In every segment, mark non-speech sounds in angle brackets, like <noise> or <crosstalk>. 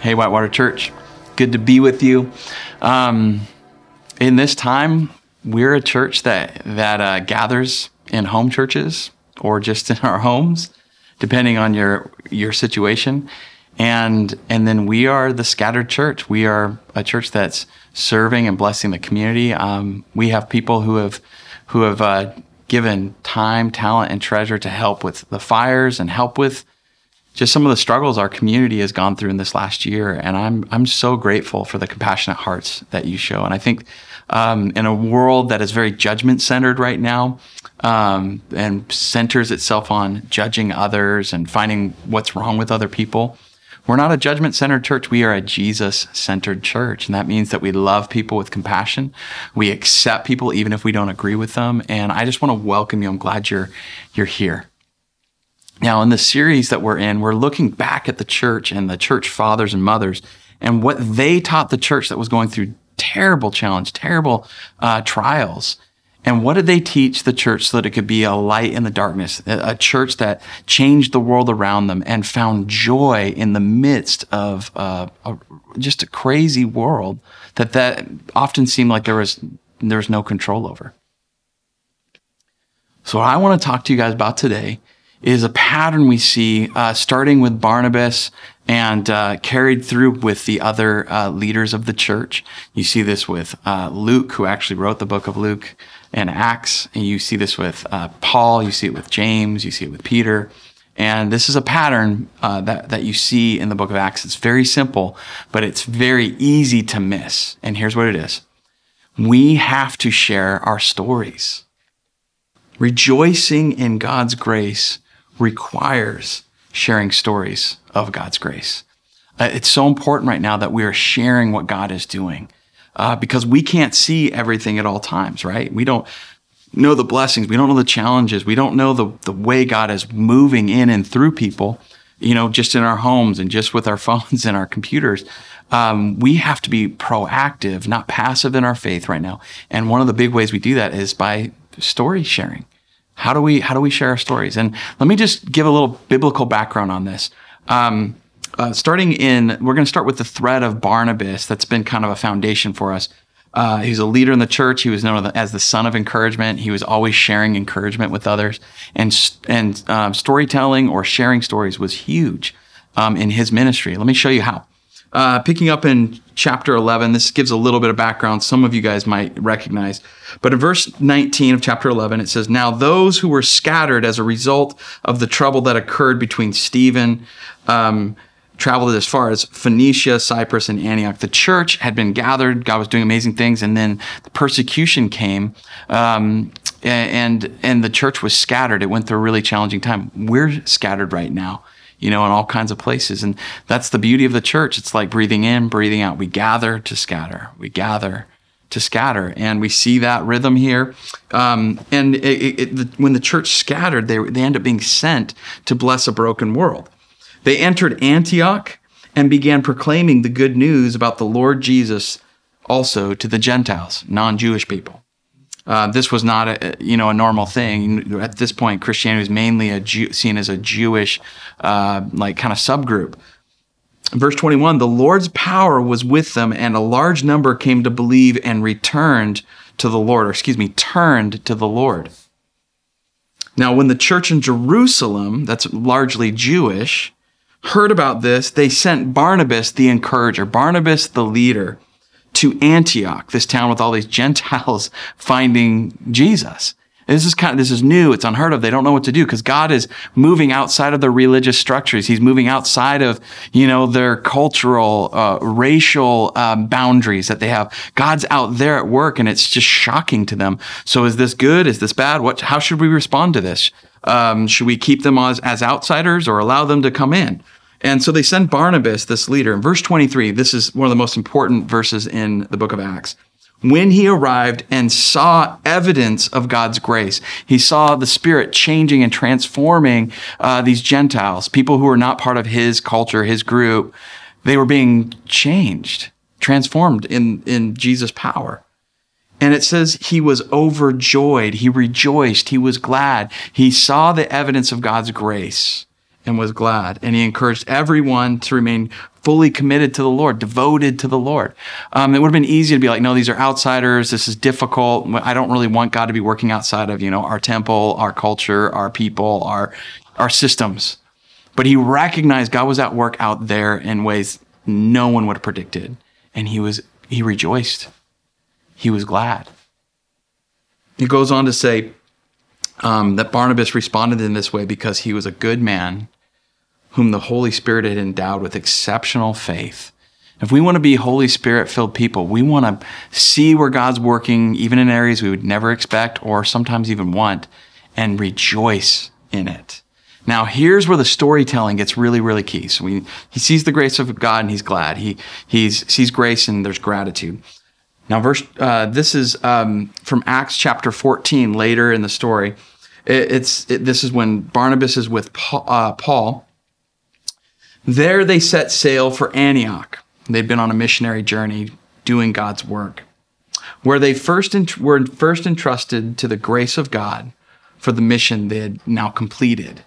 Hey, Whitewater Church. Good to be with you. Um, in this time, we're a church that that uh, gathers in home churches or just in our homes, depending on your your situation. And and then we are the scattered church. We are a church that's serving and blessing the community. Um, we have people who have who have uh, given time, talent, and treasure to help with the fires and help with just some of the struggles our community has gone through in this last year. And I'm I'm so grateful for the compassionate hearts that you show. And I think um, in a world that is very judgment centered right now um, and centers itself on judging others and finding what's wrong with other people. We're not a judgment centered church. We are a Jesus centered church. And that means that we love people with compassion. We accept people even if we don't agree with them. And I just want to welcome you. I'm glad you're, you're here. Now, in the series that we're in, we're looking back at the church and the church fathers and mothers and what they taught the church that was going through terrible challenge, terrible uh, trials. And what did they teach the church so that it could be a light in the darkness, a church that changed the world around them and found joy in the midst of uh, a, just a crazy world that that often seemed like there was there was no control over. So, what I want to talk to you guys about today is a pattern we see uh, starting with Barnabas and uh, carried through with the other uh, leaders of the church. You see this with uh, Luke, who actually wrote the book of Luke and Acts. And you see this with uh, Paul. You see it with James. You see it with Peter. And this is a pattern uh, that, that you see in the book of Acts. It's very simple, but it's very easy to miss. And here's what it is we have to share our stories. Rejoicing in God's grace requires sharing stories of God's grace. Uh, it's so important right now that we are sharing what God is doing uh, because we can't see everything at all times, right? We don't know the blessings. We don't know the challenges. We don't know the, the way God is moving in and through people, you know, just in our homes and just with our <laughs> phones and our computers. Um, we have to be proactive, not passive in our faith right now. And one of the big ways we do that is by story sharing. How do we how do we share our stories? And let me just give a little biblical background on this. Um, uh, starting in, we're going to start with the thread of Barnabas. That's been kind of a foundation for us. Uh, he was a leader in the church. He was known as the son of encouragement. He was always sharing encouragement with others, and and um, storytelling or sharing stories was huge um, in his ministry. Let me show you how. Uh, picking up in chapter 11, this gives a little bit of background some of you guys might recognize. But in verse 19 of chapter 11, it says, Now those who were scattered as a result of the trouble that occurred between Stephen, um, traveled as far as Phoenicia, Cyprus, and Antioch. The church had been gathered. God was doing amazing things. And then the persecution came. Um, and and the church was scattered. It went through a really challenging time. We're scattered right now you know, in all kinds of places. And that's the beauty of the church. It's like breathing in, breathing out. We gather to scatter. We gather to scatter. And we see that rhythm here. Um, and it, it, it, when the church scattered, they, they end up being sent to bless a broken world. They entered Antioch and began proclaiming the good news about the Lord Jesus also to the Gentiles, non Jewish people. Uh, this was not a you know a normal thing at this point. Christianity was mainly a Jew, seen as a Jewish uh, like kind of subgroup. Verse 21 The Lord's power was with them, and a large number came to believe and returned to the Lord, or excuse me, turned to the Lord. Now, when the church in Jerusalem, that's largely Jewish, heard about this, they sent Barnabas the encourager, Barnabas the leader to Antioch, this town with all these Gentiles <laughs> finding Jesus. this is kind of, this is new. It's unheard of. They don't know what to do because God is moving outside of their religious structures. He's moving outside of, you know, their cultural, uh, racial um, boundaries that they have. God's out there at work and it's just shocking to them. So is this good? Is this bad? What, how should we respond to this? Um, should we keep them as, as outsiders or allow them to come in? And so they send Barnabas, this leader. In verse 23, this is one of the most important verses in the book of Acts. When he arrived and saw evidence of God's grace, he saw the Spirit changing and transforming uh, these Gentiles, people who were not part of his culture, his group. They were being changed, transformed in, in Jesus' power. And it says he was overjoyed. He rejoiced. He was glad. He saw the evidence of God's grace. And was glad. And he encouraged everyone to remain fully committed to the Lord, devoted to the Lord. Um, it would have been easy to be like, no, these are outsiders. This is difficult. I don't really want God to be working outside of, you know, our temple, our culture, our people, our, our systems. But he recognized God was at work out there in ways no one would have predicted. And he was, he rejoiced. He was glad. He goes on to say um, that Barnabas responded in this way because he was a good man whom the Holy Spirit had endowed with exceptional faith. If we want to be Holy Spirit filled people, we want to see where God's working, even in areas we would never expect or sometimes even want, and rejoice in it. Now, here's where the storytelling gets really, really key. So we, he sees the grace of God and he's glad. He he's, sees grace and there's gratitude. Now, verse uh, this is um, from Acts chapter 14. Later in the story, it, it's it, this is when Barnabas is with Paul, uh, Paul there they set sail for Antioch. They'd been on a missionary journey doing God's work, where they first were first entrusted to the grace of God for the mission they had now completed.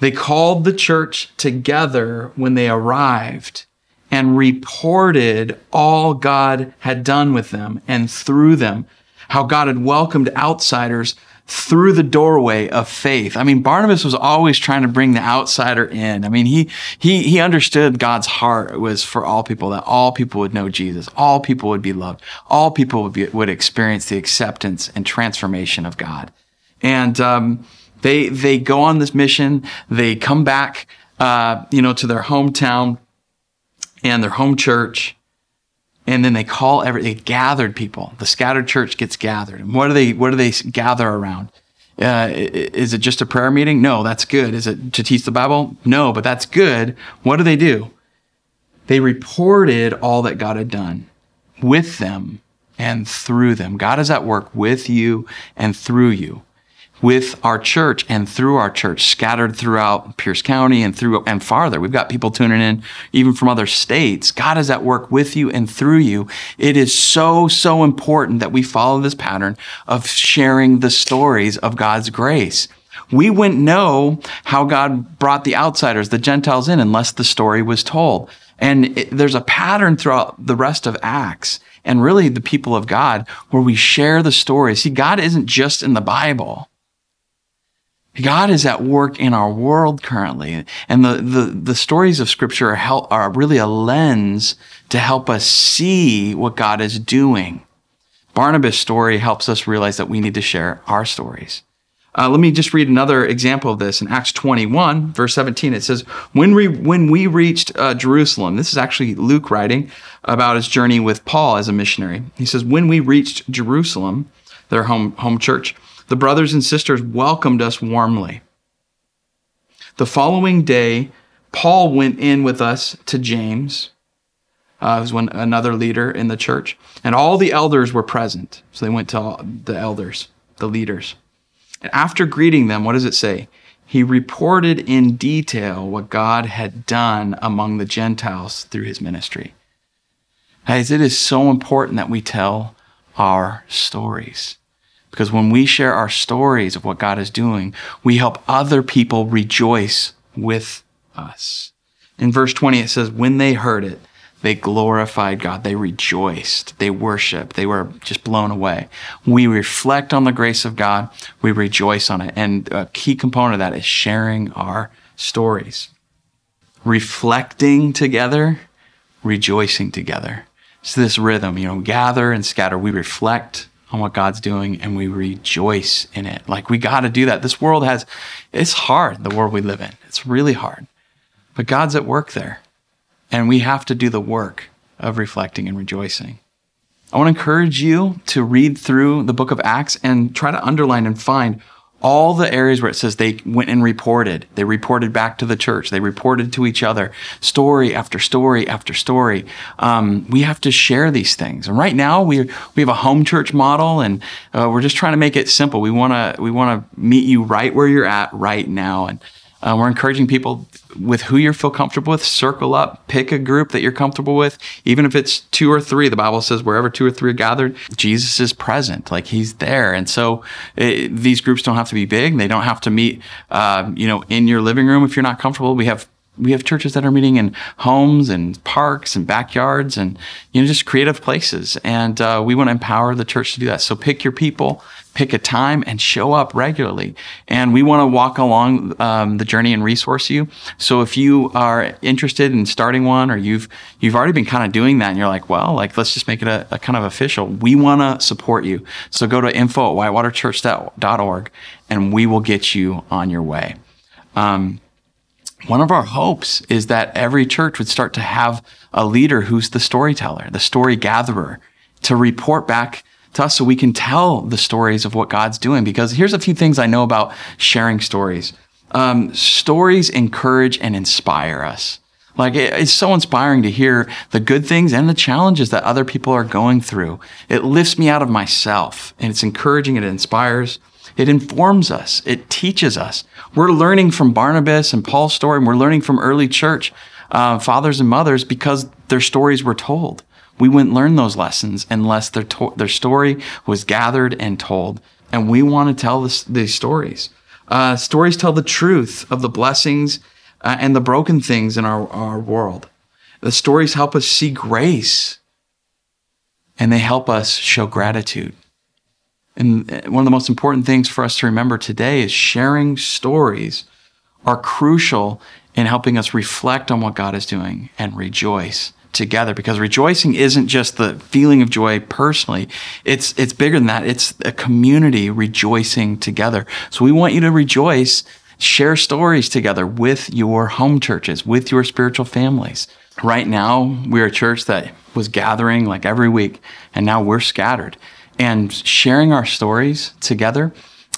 They called the church together when they arrived and reported all God had done with them and through them, how God had welcomed outsiders through the doorway of faith. I mean, Barnabas was always trying to bring the outsider in. I mean, he, he, he understood God's heart was for all people, that all people would know Jesus, all people would be loved, all people would be, would experience the acceptance and transformation of God. And, um, they, they go on this mission. They come back, uh, you know, to their hometown and their home church and then they call every they gathered people. The scattered church gets gathered. And what do they what do they gather around? Uh, is it just a prayer meeting? No that's good. Is it to teach the bible? No but that's good. What do they do? They reported all that god had done with them and through them. God is at work with you and through you with our church and through our church, scattered throughout Pierce County and through and farther. We've got people tuning in even from other states. God is at work with you and through you. It is so, so important that we follow this pattern of sharing the stories of God's grace. We wouldn't know how God brought the outsiders, the Gentiles in, unless the story was told. And it, there's a pattern throughout the rest of Acts and really the people of God where we share the stories. See, God isn't just in the Bible. God is at work in our world currently. And the, the, the stories of scripture are, help, are really a lens to help us see what God is doing. Barnabas' story helps us realize that we need to share our stories. Uh, let me just read another example of this in Acts 21, verse 17. It says, "When we when we reached uh, Jerusalem, this is actually Luke writing about his journey with Paul as a missionary. He says, when we reached Jerusalem, their home home church, the brothers and sisters welcomed us warmly. The following day, Paul went in with us to James, uh, was one, another leader in the church, and all the elders were present. So they went to the elders, the leaders. And after greeting them, what does it say? He reported in detail what God had done among the Gentiles through his ministry. Guys, it is so important that we tell our stories. Because when we share our stories of what God is doing, we help other people rejoice with us. In verse 20, it says, When they heard it, they glorified God. They rejoiced. They worshiped. They were just blown away. We reflect on the grace of God. We rejoice on it. And a key component of that is sharing our stories. Reflecting together, rejoicing together. It's this rhythm, you know, gather and scatter. We reflect on what God's doing and we rejoice in it. Like we got to do that. This world has, it's hard, the world we live in. It's really hard. But God's at work there. And we have to do the work of reflecting and rejoicing. I want to encourage you to read through the book of Acts and try to underline and find all the areas where it says they went and reported. They reported back to the church. They reported to each other, story after story after story. Um, we have to share these things. And right now, we we have a home church model, and uh, we're just trying to make it simple. We want to we want to meet you right where you're at right now, and Uh, we're encouraging people with who you feel comfortable with, circle up, pick a group that you're comfortable with. Even if it's two or three, the Bible says wherever two or three are gathered, Jesus is present, like he's there. And so it, these groups don't have to be big. They don't have to meet, uh, you know, in your living room if you're not comfortable. We have we have churches that are meeting in homes and parks and backyards and you know just creative places. And uh, we want to empower the church to do that. So pick your people pick a time and show up regularly. And we want to walk along um, the journey and resource you. So if you are interested in starting one or you've you've already been kind of doing that and you're like well like let's just make it a, a kind of official. We want to support you. So go to info at whitewaterchurch.org and we will get you on your way. Um, one of our hopes is that every church would start to have a leader who's the storyteller, the story gatherer, to report back to us so we can tell the stories of what God's doing. Because here's a few things I know about sharing stories. Um, stories encourage and inspire us. Like it's so inspiring to hear the good things and the challenges that other people are going through. It lifts me out of myself and it's encouraging and it inspires. It informs us. It teaches us. We're learning from Barnabas and Paul's story, and we're learning from early church uh, fathers and mothers because their stories were told. We wouldn't learn those lessons unless their to- their story was gathered and told. And we want to tell this, these stories. Uh, stories tell the truth of the blessings uh, and the broken things in our, our world. The stories help us see grace, and they help us show gratitude. And uh, one of the most important things for us to remember today is sharing stories are crucial in helping us reflect on what God is doing and rejoice together. Because rejoicing isn't just the feeling of joy personally. It's it's bigger than that. It's a community rejoicing together. So we want you to rejoice share stories together with your home churches with your spiritual families. Right now we're a church that was gathering like every week and now we're scattered and sharing our stories together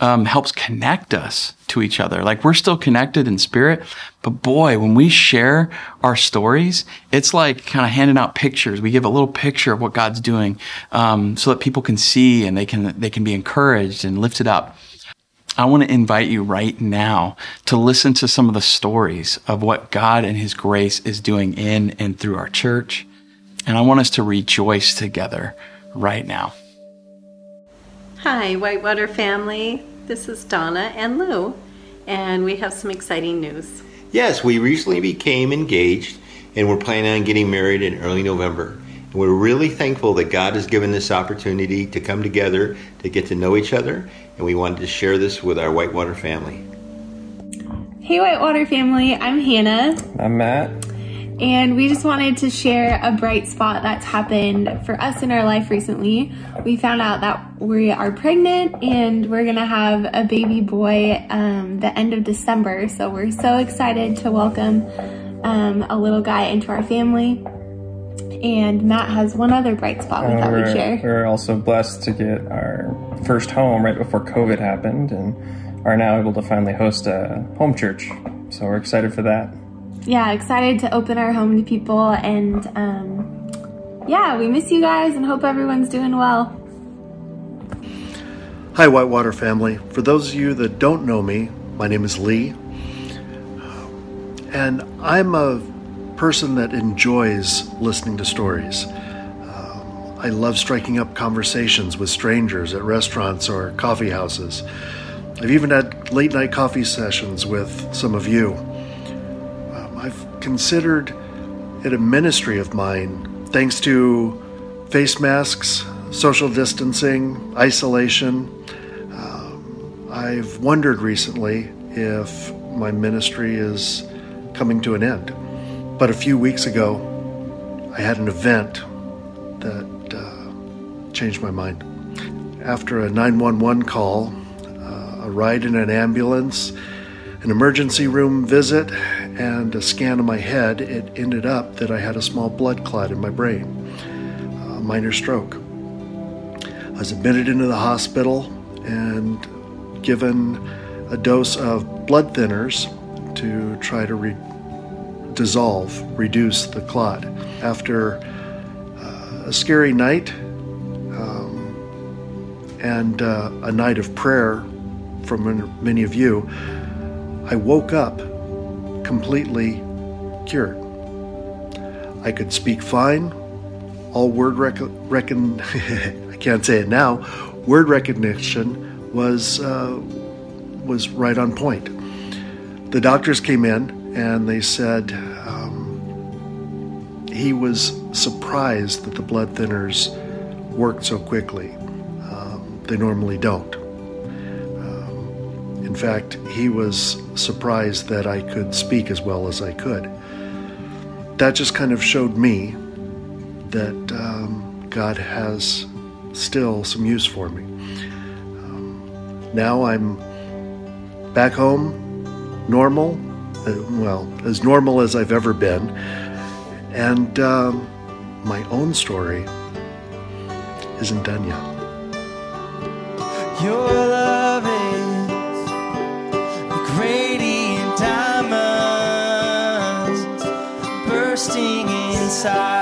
um, helps connect us to each other. Like we're still connected in spirit, but boy, when we share our stories, it's like kind of handing out pictures. We give a little picture of what God's doing, um, so that people can see and they can they can be encouraged and lifted up. I want to invite you right now to listen to some of the stories of what God and His grace is doing in and through our church, and I want us to rejoice together right now. Hi, Whitewater family. This is Donna and Lou, and we have some exciting news. Yes, we recently became engaged and we're planning on getting married in early November. And we're really thankful that God has given this opportunity to come together to get to know each other, and we wanted to share this with our Whitewater family. Hey, Whitewater family, I'm Hannah. I'm Matt. And we just wanted to share a bright spot that's happened for us in our life recently. We found out that we are pregnant and we're going to have a baby boy um, the end of December. So we're so excited to welcome um, a little guy into our family. And Matt has one other bright spot we thought we'd share. We're also blessed to get our first home right before COVID happened and are now able to finally host a home church. So we're excited for that yeah, excited to open our home to people. And um, yeah, we miss you guys and hope everyone's doing well. Hi, Whitewater family. For those of you that don't know me, my name is Lee. And I'm a person that enjoys listening to stories. Um, I love striking up conversations with strangers at restaurants or coffee houses. I've even had late night coffee sessions with some of you. Considered it a ministry of mine thanks to face masks, social distancing, isolation. Um, I've wondered recently if my ministry is coming to an end. But a few weeks ago, I had an event that uh, changed my mind. After a 911 call, uh, a ride in an ambulance, an emergency room visit, and a scan of my head, it ended up that I had a small blood clot in my brain, a minor stroke. I was admitted into the hospital and given a dose of blood thinners to try to re- dissolve, reduce the clot. After uh, a scary night um, and uh, a night of prayer from many of you, I woke up completely cured. I could speak fine. All word rec- recon <laughs> I can't say it now. Word recognition was uh, was right on point. The doctors came in and they said um, he was surprised that the blood thinners worked so quickly. Um, they normally don't. Fact, he was surprised that I could speak as well as I could. That just kind of showed me that um, God has still some use for me. Um, now I'm back home, normal, uh, well, as normal as I've ever been, and um, my own story isn't done yet. Inside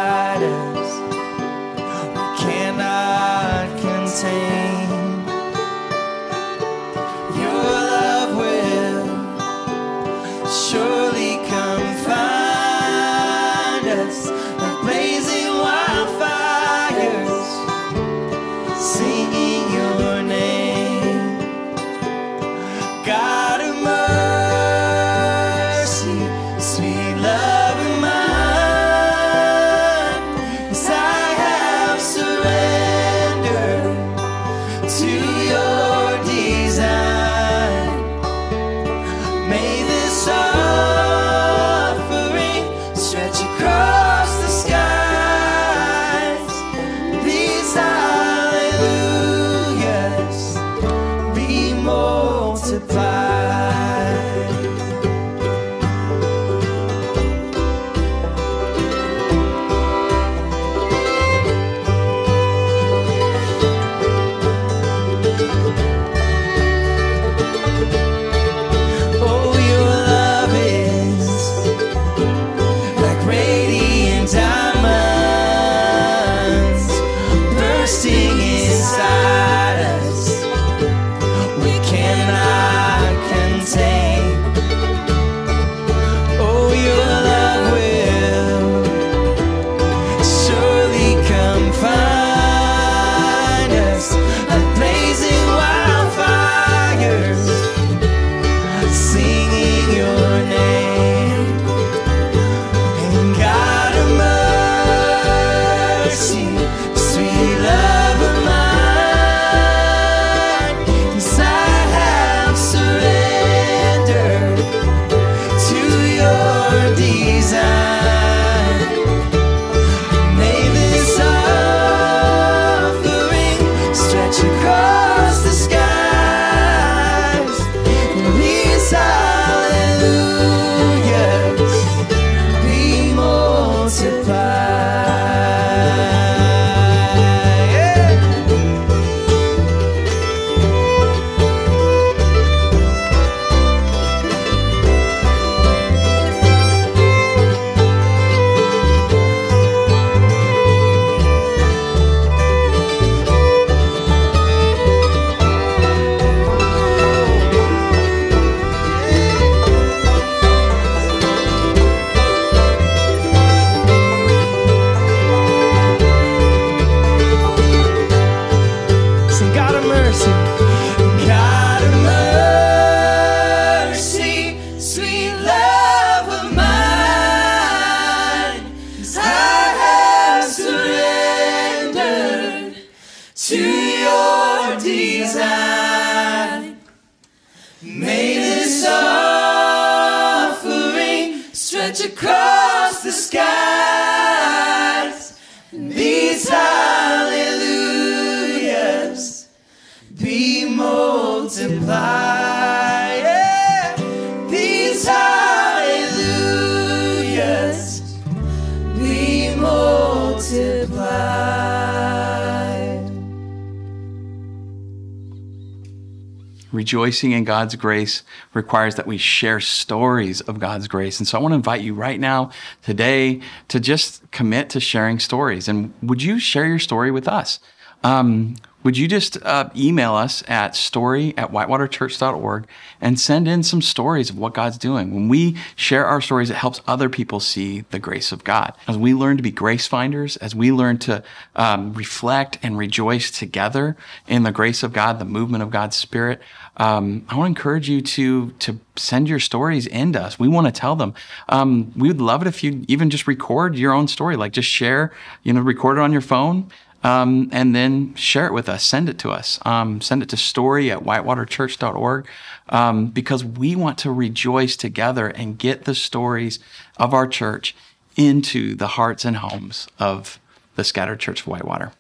Rejoicing in God's grace requires that we share stories of God's grace. And so I want to invite you right now, today, to just commit to sharing stories. And would you share your story with us? Um, would you just uh, email us at story at whitewaterchurch.org and send in some stories of what God's doing? When we share our stories, it helps other people see the grace of God. As we learn to be grace finders, as we learn to um, reflect and rejoice together in the grace of God, the movement of God's Spirit, um, I want to encourage you to to send your stories in to us. We want to tell them. Um, we would love it if you even just record your own story, like just share, you know, record it on your phone. Um, and then share it with us. Send it to us. Um, send it to story at whitewaterchurch.org um, because we want to rejoice together and get the stories of our church into the hearts and homes of the scattered church of Whitewater.